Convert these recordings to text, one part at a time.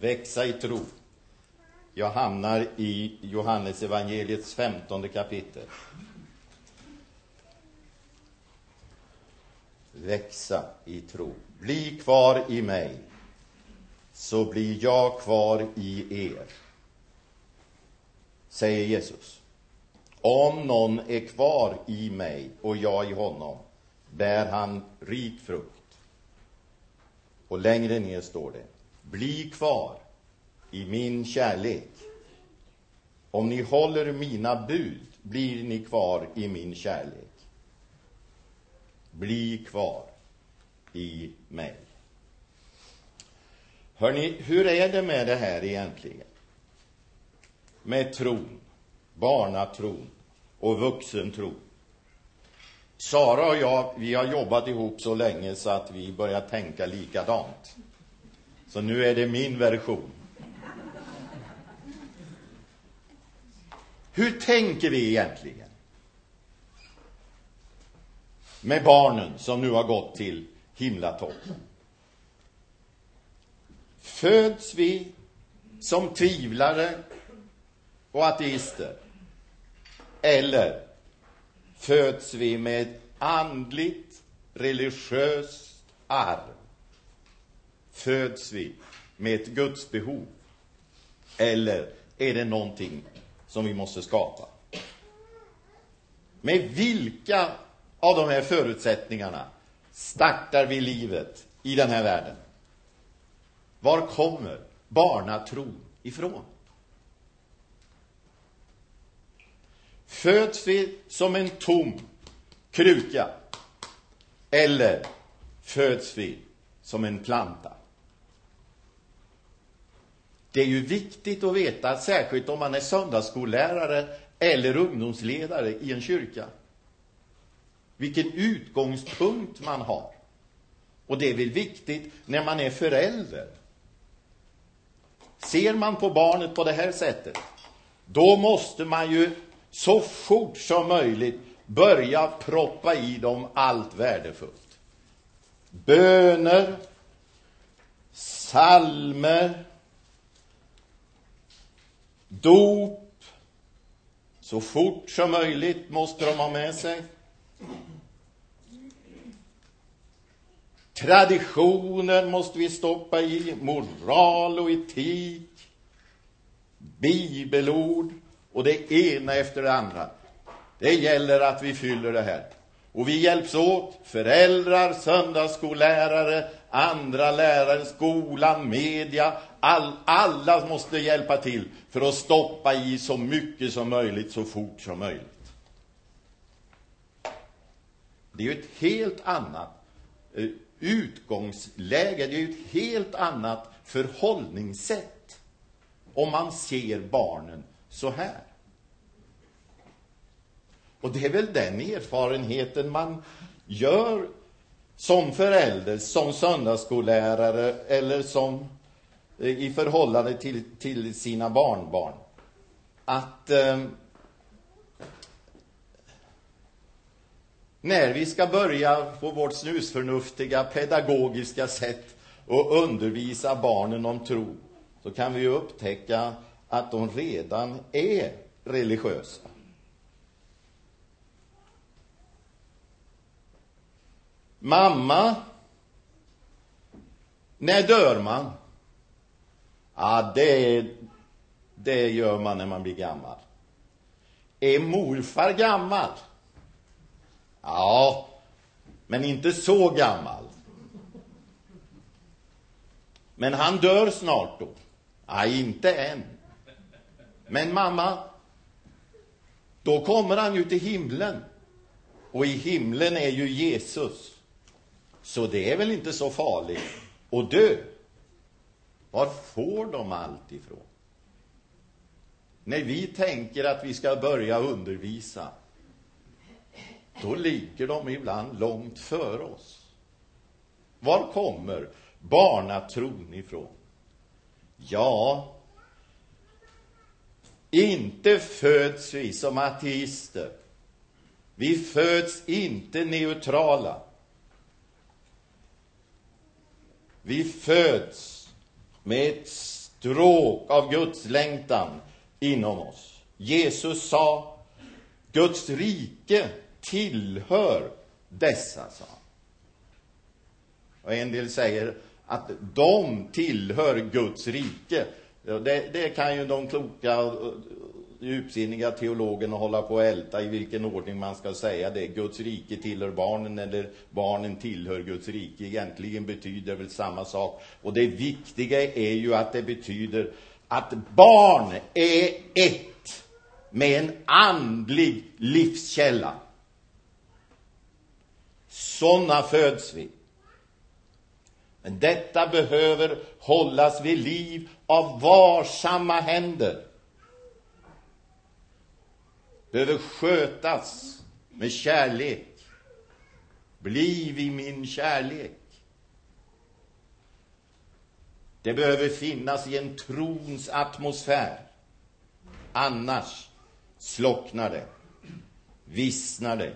växa i tro. Jag hamnar i Johannes evangeliets femtonde kapitel. Växa i tro. Bli kvar i mig, så blir jag kvar i er, säger Jesus. Om någon är kvar i mig och jag i honom, bär han rik frukt. Och längre ner står det, bli kvar i min kärlek. Om ni håller mina bud blir ni kvar i min kärlek. Bli kvar i mig. Hörni, hur är det med det här egentligen? Med tron, barnatron och vuxentron. Sara och jag, vi har jobbat ihop så länge så att vi börjar tänka likadant. Så nu är det min version. Hur tänker vi egentligen? Med barnen som nu har gått till himlatoppen. Föds vi som tvivlare och ateister? Eller föds vi med ett andligt, religiöst arv? Föds vi med ett gudsbehov? Eller är det någonting som vi måste skapa? Med vilka av de här förutsättningarna startar vi livet i den här världen? Var kommer barnatron ifrån? Föds vi som en tom kruka? Eller föds vi som en planta? Det är ju viktigt att veta, särskilt om man är söndagsskollärare eller ungdomsledare i en kyrka, vilken utgångspunkt man har. Och det är väl viktigt när man är förälder. Ser man på barnet på det här sättet, då måste man ju så fort som möjligt börja proppa i dem allt värdefullt. Böner, salmer, dop. Så fort som möjligt måste de ha med sig. Traditioner måste vi stoppa i, moral och etik, bibelord och det ena efter det andra. Det gäller att vi fyller det här. Och vi hjälps åt, föräldrar, söndagsskollärare, andra lärare, skolan, media. All, alla måste hjälpa till för att stoppa i så mycket som möjligt, så fort som möjligt. Det är ju ett helt annat eh, utgångsläge, det är ju ett helt annat förhållningssätt om man ser barnen så här. Och det är väl den erfarenheten man gör som förälder, som söndagsskollärare eller som eh, i förhållande till, till sina barnbarn. Att eh, när vi ska börja på vårt snusförnuftiga pedagogiska sätt och undervisa barnen om tro, så kan vi ju upptäcka att de redan är religiösa. Mamma, när dör man? Ja, det, det gör man när man blir gammal. Är morfar gammal? Ja, men inte så gammal. Men han dör snart då. Nej, inte än. Men mamma, då kommer han ju till himlen. Och i himlen är ju Jesus. Så det är väl inte så farligt att dö? Var får de allt ifrån? När vi tänker att vi ska börja undervisa, då ligger de ibland långt före oss. Var kommer barnatron ifrån? Ja, inte föds vi som ateister. Vi föds inte neutrala. Vi föds med ett stråk av Guds längtan inom oss. Jesus sa, Guds rike tillhör dessa, sa han. Och en del säger att de tillhör Guds rike. Det, det kan ju de kloka djupsinniga teologerna hålla på och älta i vilken ordning man ska säga det. Guds rike tillhör barnen eller barnen tillhör Guds rike. Egentligen betyder väl samma sak. Och det viktiga är ju att det betyder att barn är ett med en andlig livskälla. Sådana föds vi. Men detta behöver hållas vid liv av varsamma händer. Behöver skötas med kärlek. Bliv i min kärlek. Det behöver finnas i en trons atmosfär. Annars slocknar det, vissnar det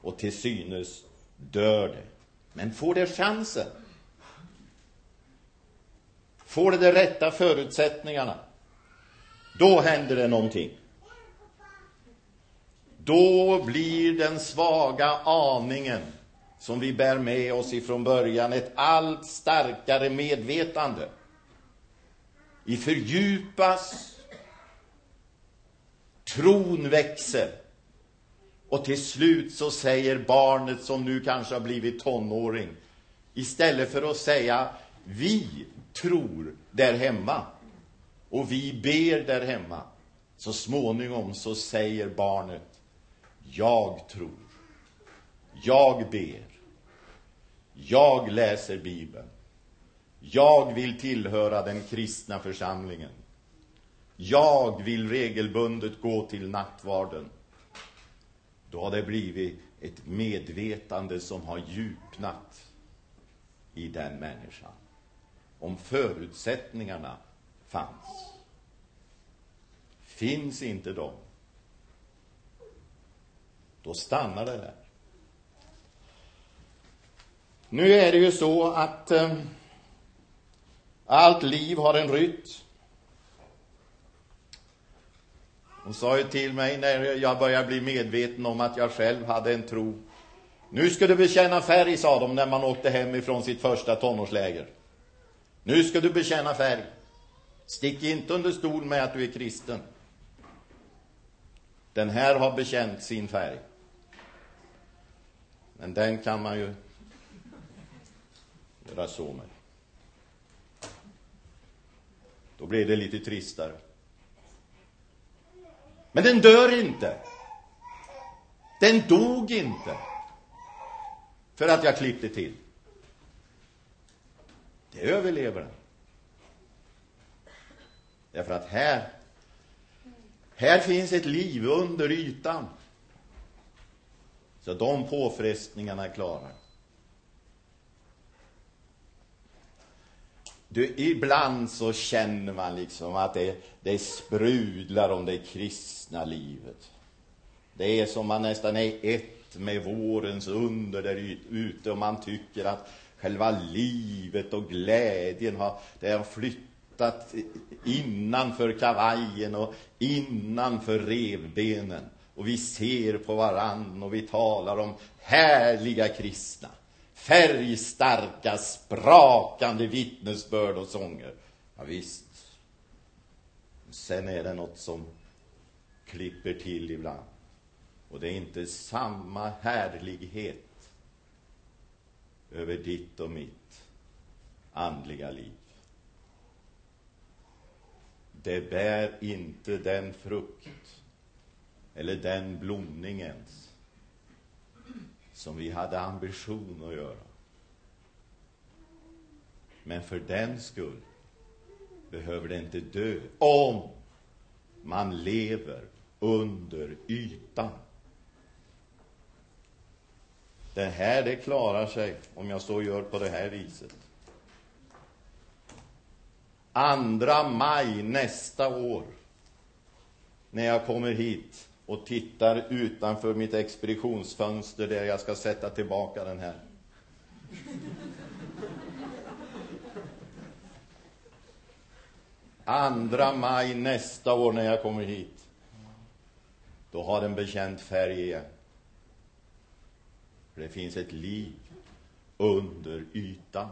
och till synes dör det. Men får det chansen Får det de rätta förutsättningarna, då händer det någonting. Då blir den svaga aningen som vi bär med oss ifrån början ett allt starkare medvetande. Vi fördjupas, tron växer och till slut så säger barnet som nu kanske har blivit tonåring istället för att säga vi tror där hemma och vi ber där hemma så småningom så säger barnet jag tror. Jag ber. Jag läser bibeln. Jag vill tillhöra den kristna församlingen. Jag vill regelbundet gå till nattvarden. Då har det blivit ett medvetande som har djupnat i den människan. Om förutsättningarna fanns. Finns inte de, då stannar det där. Nu är det ju så att eh, allt liv har en rytm. Hon sa ju till mig när jag började bli medveten om att jag själv hade en tro. Nu ska du bekänna färg, sa de när man åkte hem ifrån sitt första tonårsläger. Nu ska du bekänna färg. Stick inte under stol med att du är kristen. Den här har bekänt sin färg. Men den kan man ju göra så med. Då blir det lite tristare. Men den dör inte. Den dog inte. För att jag klippte till. Det överlever den. Därför att här, här finns ett liv under ytan. Så de påfrestningarna klarar. Du, ibland så känner man liksom att det, det sprudlar om det kristna livet. Det är som man nästan är ett med vårens under där ute och man tycker att själva livet och glädjen har, det har flyttat innanför kavajen och innanför revbenen. Och vi ser på varann och vi talar om härliga kristna, färgstarka, sprakande vittnesbörd och sånger. Ja, visst. Sen är det något som klipper till ibland. Och det är inte samma härlighet över ditt och mitt andliga liv. Det bär inte den frukt eller den blomningens som vi hade ambition att göra. Men för den skull behöver det inte dö om man lever under ytan. Det här, det klarar sig om jag så gör på det här viset. Andra maj nästa år, när jag kommer hit och tittar utanför mitt expeditionsfönster där jag ska sätta tillbaka den här. Andra maj nästa år när jag kommer hit, då har den bekänt färg igen. För det finns ett liv under ytan.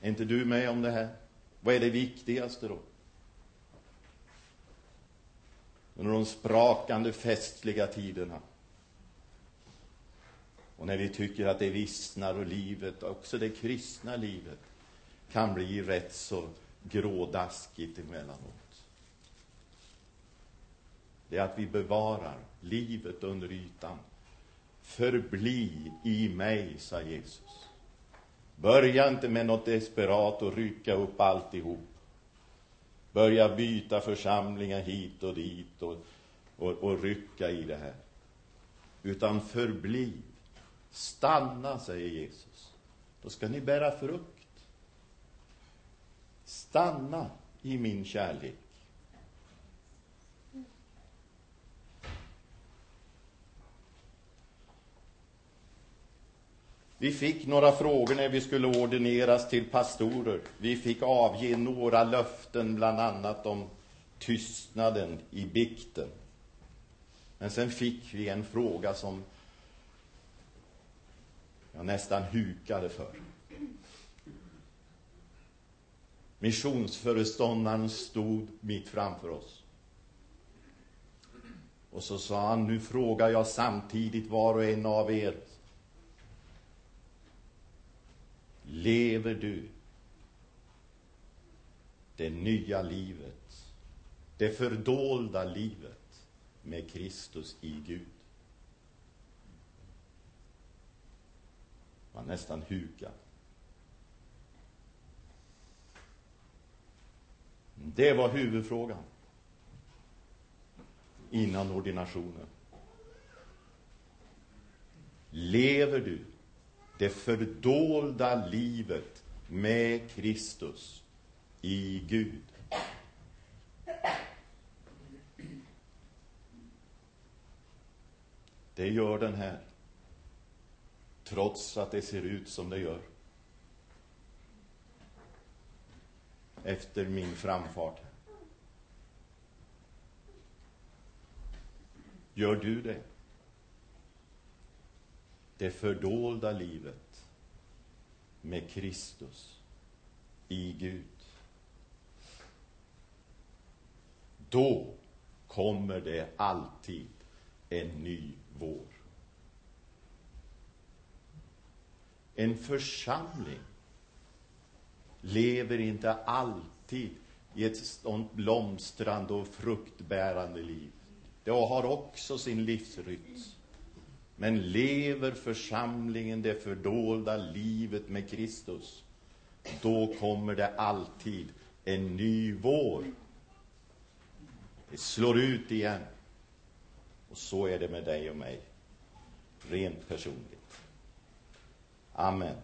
Är inte du med om det här? Vad är det viktigaste då? Under de sprakande festliga tiderna. Och när vi tycker att det vissnar och livet, också det kristna livet, kan bli rätt så grådaskigt emellanåt. Det är att vi bevarar livet under ytan. Förbli i mig, sa Jesus. Börja inte med något desperat och rycka upp alltihop. Börja byta församlingar hit och dit och, och, och rycka i det här. Utan förbli. Stanna, säger Jesus. Då ska ni bära frukt. Stanna i min kärlek. Vi fick några frågor när vi skulle ordineras till pastorer. Vi fick avge några löften, bland annat om tystnaden i bikten. Men sen fick vi en fråga som jag nästan hukade för. Missionsföreståndaren stod mitt framför oss. Och så sa han, nu frågar jag samtidigt var och en av er lever du det nya livet, det fördolda livet med Kristus i Gud. Man nästan hukar. Det var huvudfrågan innan ordinationen. Lever du det fördolda livet med Kristus i Gud. Det gör den här, trots att det ser ut som det gör. Efter min framfart. Gör du det? Det fördolda livet med Kristus i Gud. Då kommer det alltid en ny vår. En församling lever inte alltid i ett sånt blomstrande och fruktbärande liv. Det har också sin livsrytm. Men lever församlingen det fördolda livet med Kristus, då kommer det alltid en ny vår. Det slår ut igen. Och så är det med dig och mig, rent personligt. Amen.